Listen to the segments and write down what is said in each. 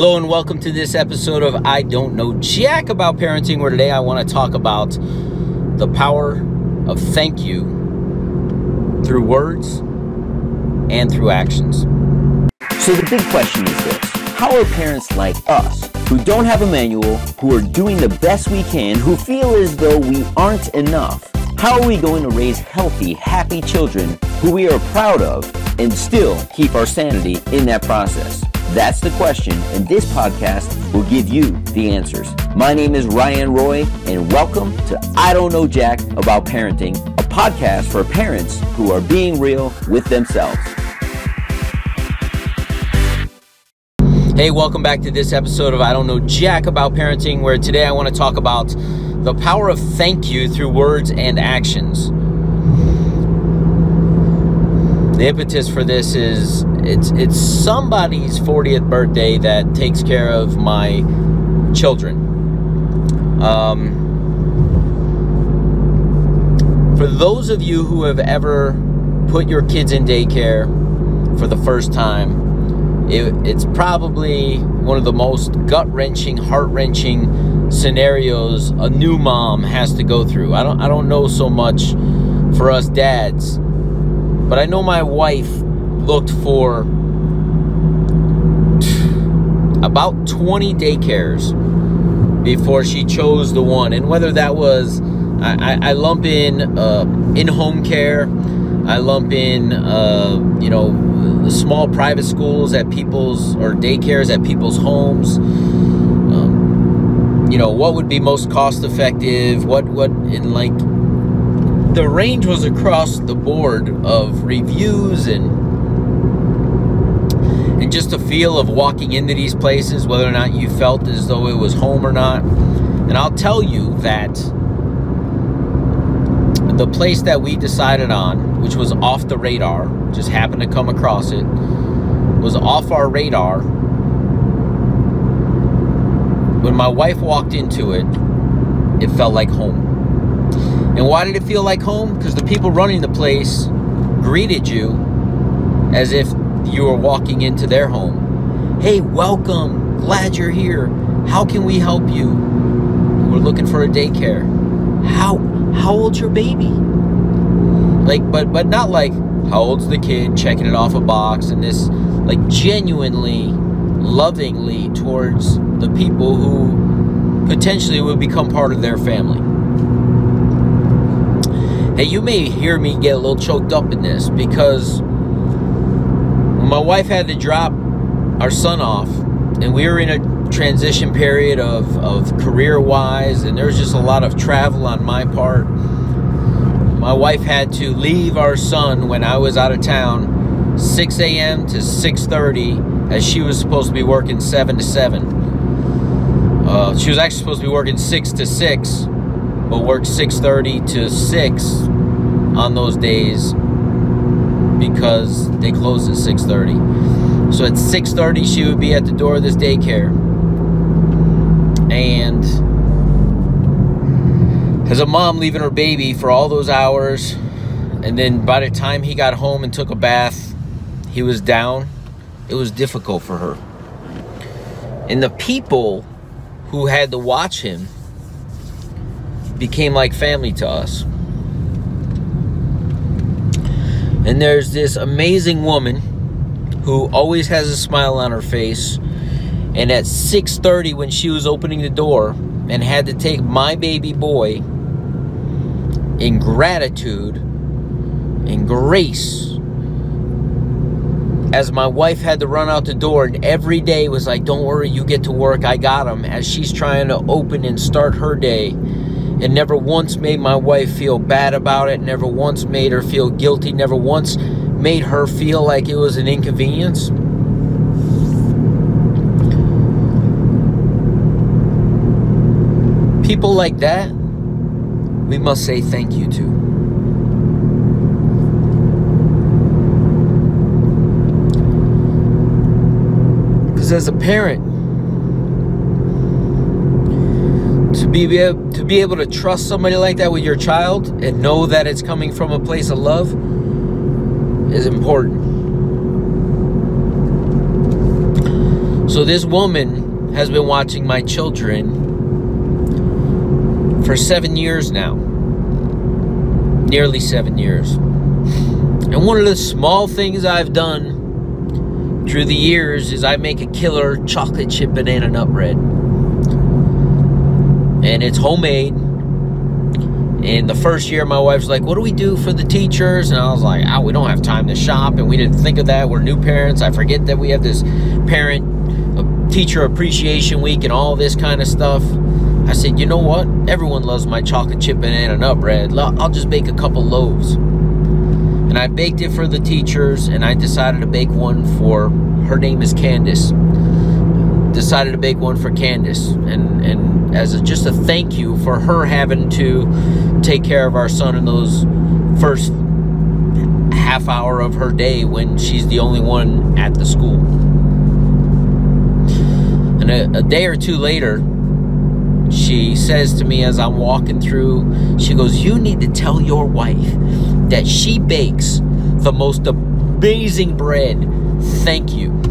Hello and welcome to this episode of I Don't Know Jack About Parenting, where today I want to talk about the power of thank you through words and through actions. So the big question is this How are parents like us, who don't have a manual, who are doing the best we can, who feel as though we aren't enough, how are we going to raise healthy, happy children who we are proud of and still keep our sanity in that process? That's the question, and this podcast will give you the answers. My name is Ryan Roy, and welcome to I Don't Know Jack About Parenting, a podcast for parents who are being real with themselves. Hey, welcome back to this episode of I Don't Know Jack About Parenting, where today I want to talk about the power of thank you through words and actions. The impetus for this is it's it's somebody's 40th birthday that takes care of my children. Um, for those of you who have ever put your kids in daycare for the first time, it, it's probably one of the most gut wrenching, heart wrenching scenarios a new mom has to go through. I don't I don't know so much for us dads but I know my wife looked for about 20 daycares before she chose the one. And whether that was, I, I, lump in uh, in home care, I lump in, uh, you know, small private schools at people's, or daycares at people's homes. Um, you know, what would be most cost effective? What, what, in like, the range was across the board of reviews and and just a feel of walking into these places, whether or not you felt as though it was home or not. And I'll tell you that the place that we decided on, which was off the radar, just happened to come across it, was off our radar. When my wife walked into it, it felt like home. And why did it feel like home? Because the people running the place greeted you as if you were walking into their home. Hey, welcome. Glad you're here. How can we help you? We're looking for a daycare. How how old's your baby? Like but but not like how old's the kid checking it off a box and this like genuinely lovingly towards the people who potentially would become part of their family. Hey, you may hear me get a little choked up in this because my wife had to drop our son off, and we were in a transition period of, of career wise, and there was just a lot of travel on my part. My wife had to leave our son when I was out of town 6 a.m. to 6:30 as she was supposed to be working 7 to 7. Uh, she was actually supposed to be working 6 to 6 but work 6:30 to 6 on those days because they close at 6:30. So at 6:30 she would be at the door of this daycare. And as a mom leaving her baby for all those hours and then by the time he got home and took a bath, he was down. It was difficult for her. And the people who had to watch him became like family to us. And there's this amazing woman who always has a smile on her face. And at 6:30 when she was opening the door and had to take my baby boy in gratitude and grace as my wife had to run out the door and every day was like don't worry you get to work I got him as she's trying to open and start her day it never once made my wife feel bad about it, never once made her feel guilty, never once made her feel like it was an inconvenience. People like that, we must say thank you to. Because as a parent, to be to be able to trust somebody like that with your child and know that it's coming from a place of love is important. So this woman has been watching my children for seven years now. Nearly seven years. And one of the small things I've done through the years is I make a killer chocolate chip banana nut bread. And it's homemade. And the first year, my wife's like, What do we do for the teachers? And I was like, Oh, we don't have time to shop. And we didn't think of that. We're new parents. I forget that we have this parent uh, teacher appreciation week and all this kind of stuff. I said, You know what? Everyone loves my chocolate chip banana nut bread. I'll just bake a couple loaves. And I baked it for the teachers, and I decided to bake one for her name is Candace. Decided to bake one for Candace, and and as a, just a thank you for her having to take care of our son in those first half hour of her day when she's the only one at the school. And a, a day or two later, she says to me as I'm walking through, she goes, You need to tell your wife that she bakes the most amazing bread. Thank you.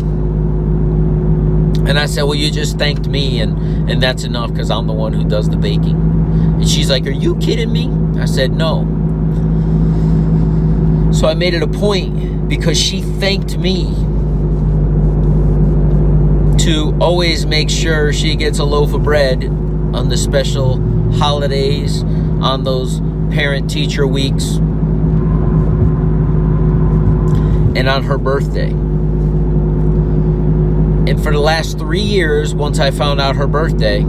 And I said, Well, you just thanked me, and, and that's enough because I'm the one who does the baking. And she's like, Are you kidding me? I said, No. So I made it a point because she thanked me to always make sure she gets a loaf of bread on the special holidays, on those parent teacher weeks and on her birthday. And for the last three years, once I found out her birthday,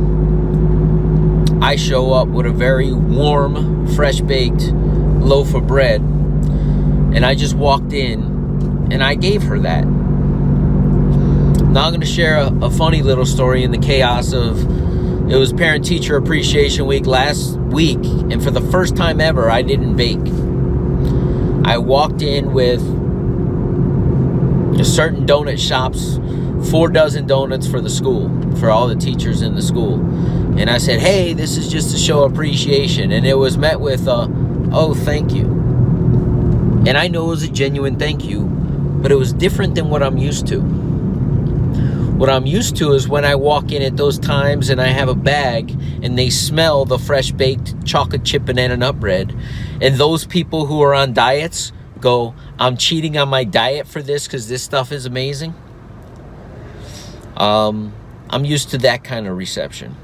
I show up with a very warm, fresh baked loaf of bread. And I just walked in and I gave her that. Now I'm going to share a, a funny little story in the chaos of it was Parent Teacher Appreciation Week last week, and for the first time ever, I didn't bake. I walked in with certain donut shops, four dozen donuts for the school, for all the teachers in the school. And I said, hey, this is just to show appreciation. And it was met with, oh, thank you. And I know it was a genuine thank you, but it was different than what I'm used to. What I'm used to is when I walk in at those times and I have a bag and they smell the fresh baked chocolate chip banana nut bread. And those people who are on diets go, I'm cheating on my diet for this because this stuff is amazing. Um, I'm used to that kind of reception.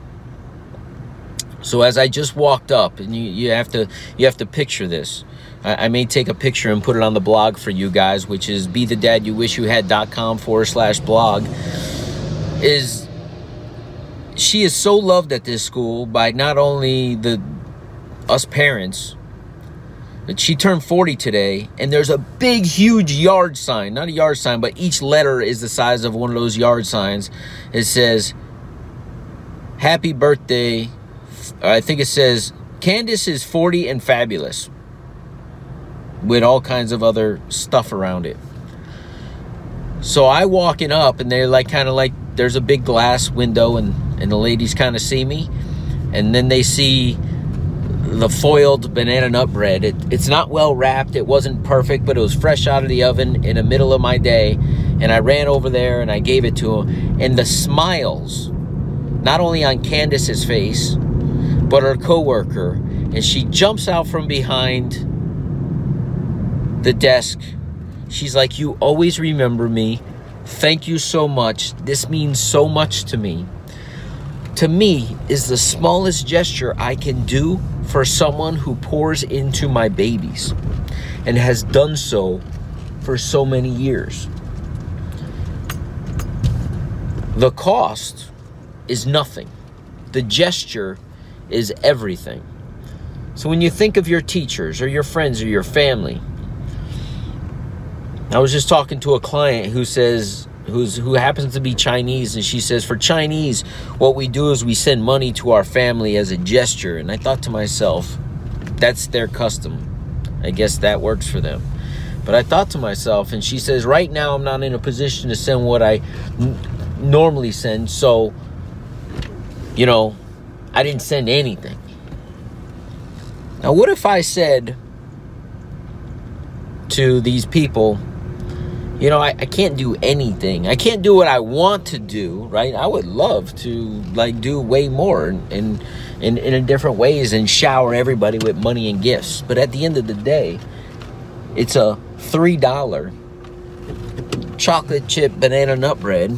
So as I just walked up, and you, you have to you have to picture this. I, I may take a picture and put it on the blog for you guys, which is be the dad you wish you had.com forward slash blog. Is she is so loved at this school by not only the us parents, she turned 40 today, and there's a big, huge yard sign. Not a yard sign, but each letter is the size of one of those yard signs. It says, Happy birthday. I think it says, Candace is 40 and fabulous. With all kinds of other stuff around it. So I walking up, and they're like, kind of like, there's a big glass window, and, and the ladies kind of see me. And then they see the foiled banana nut bread. It, it's not well wrapped. It wasn't perfect, but it was fresh out of the oven in the middle of my day. And I ran over there and I gave it to him. And the smiles, not only on Candace's face, but her coworker. And she jumps out from behind the desk. She's like, You always remember me. Thank you so much. This means so much to me to me is the smallest gesture I can do for someone who pours into my babies and has done so for so many years. The cost is nothing, the gesture is everything. So when you think of your teachers or your friends or your family, I was just talking to a client who says, who's who happens to be Chinese, and she says, for Chinese, what we do is we send money to our family as a gesture. And I thought to myself, that's their custom. I guess that works for them. But I thought to myself, and she says, right now I'm not in a position to send what I n- normally send, so you know, I didn't send anything. Now, what if I said to these people, you know, I, I can't do anything. I can't do what I want to do, right? I would love to like do way more and in, in, in a different ways and shower everybody with money and gifts. But at the end of the day, it's a three dollar chocolate chip banana nut bread.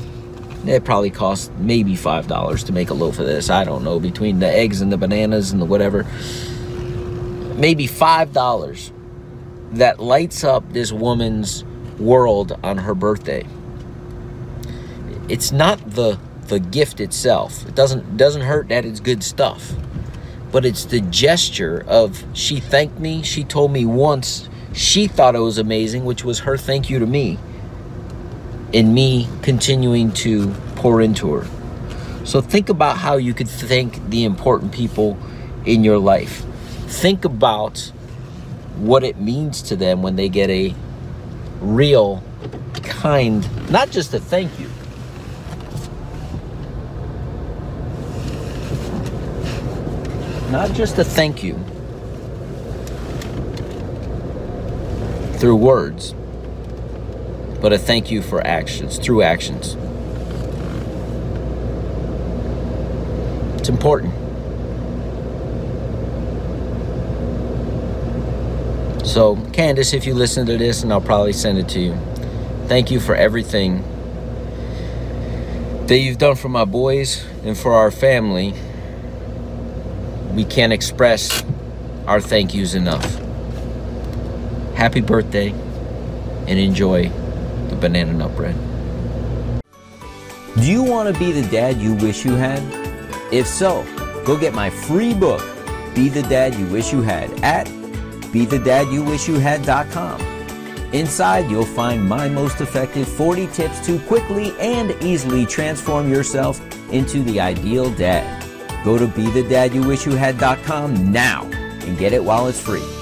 It probably costs maybe five dollars to make a loaf of this. I don't know between the eggs and the bananas and the whatever. Maybe five dollars that lights up this woman's world on her birthday. It's not the the gift itself. It doesn't doesn't hurt that it's good stuff. But it's the gesture of she thanked me. She told me once she thought it was amazing, which was her thank you to me. And me continuing to pour into her. So think about how you could thank the important people in your life. Think about what it means to them when they get a real, kind, not just a thank you. Not just a thank you through words, but a thank you for actions, through actions. It's important. So, Candace, if you listen to this, and I'll probably send it to you, thank you for everything that you've done for my boys and for our family. We can't express our thank yous enough. Happy birthday and enjoy the banana nut bread. Do you want to be the dad you wish you had? If so, go get my free book, Be the Dad You Wish You Had, at BeTheDadYouWishYouHad.com. Inside, you'll find my most effective 40 tips to quickly and easily transform yourself into the ideal dad. Go to BeTheDadYouWishYouHad.com now and get it while it's free.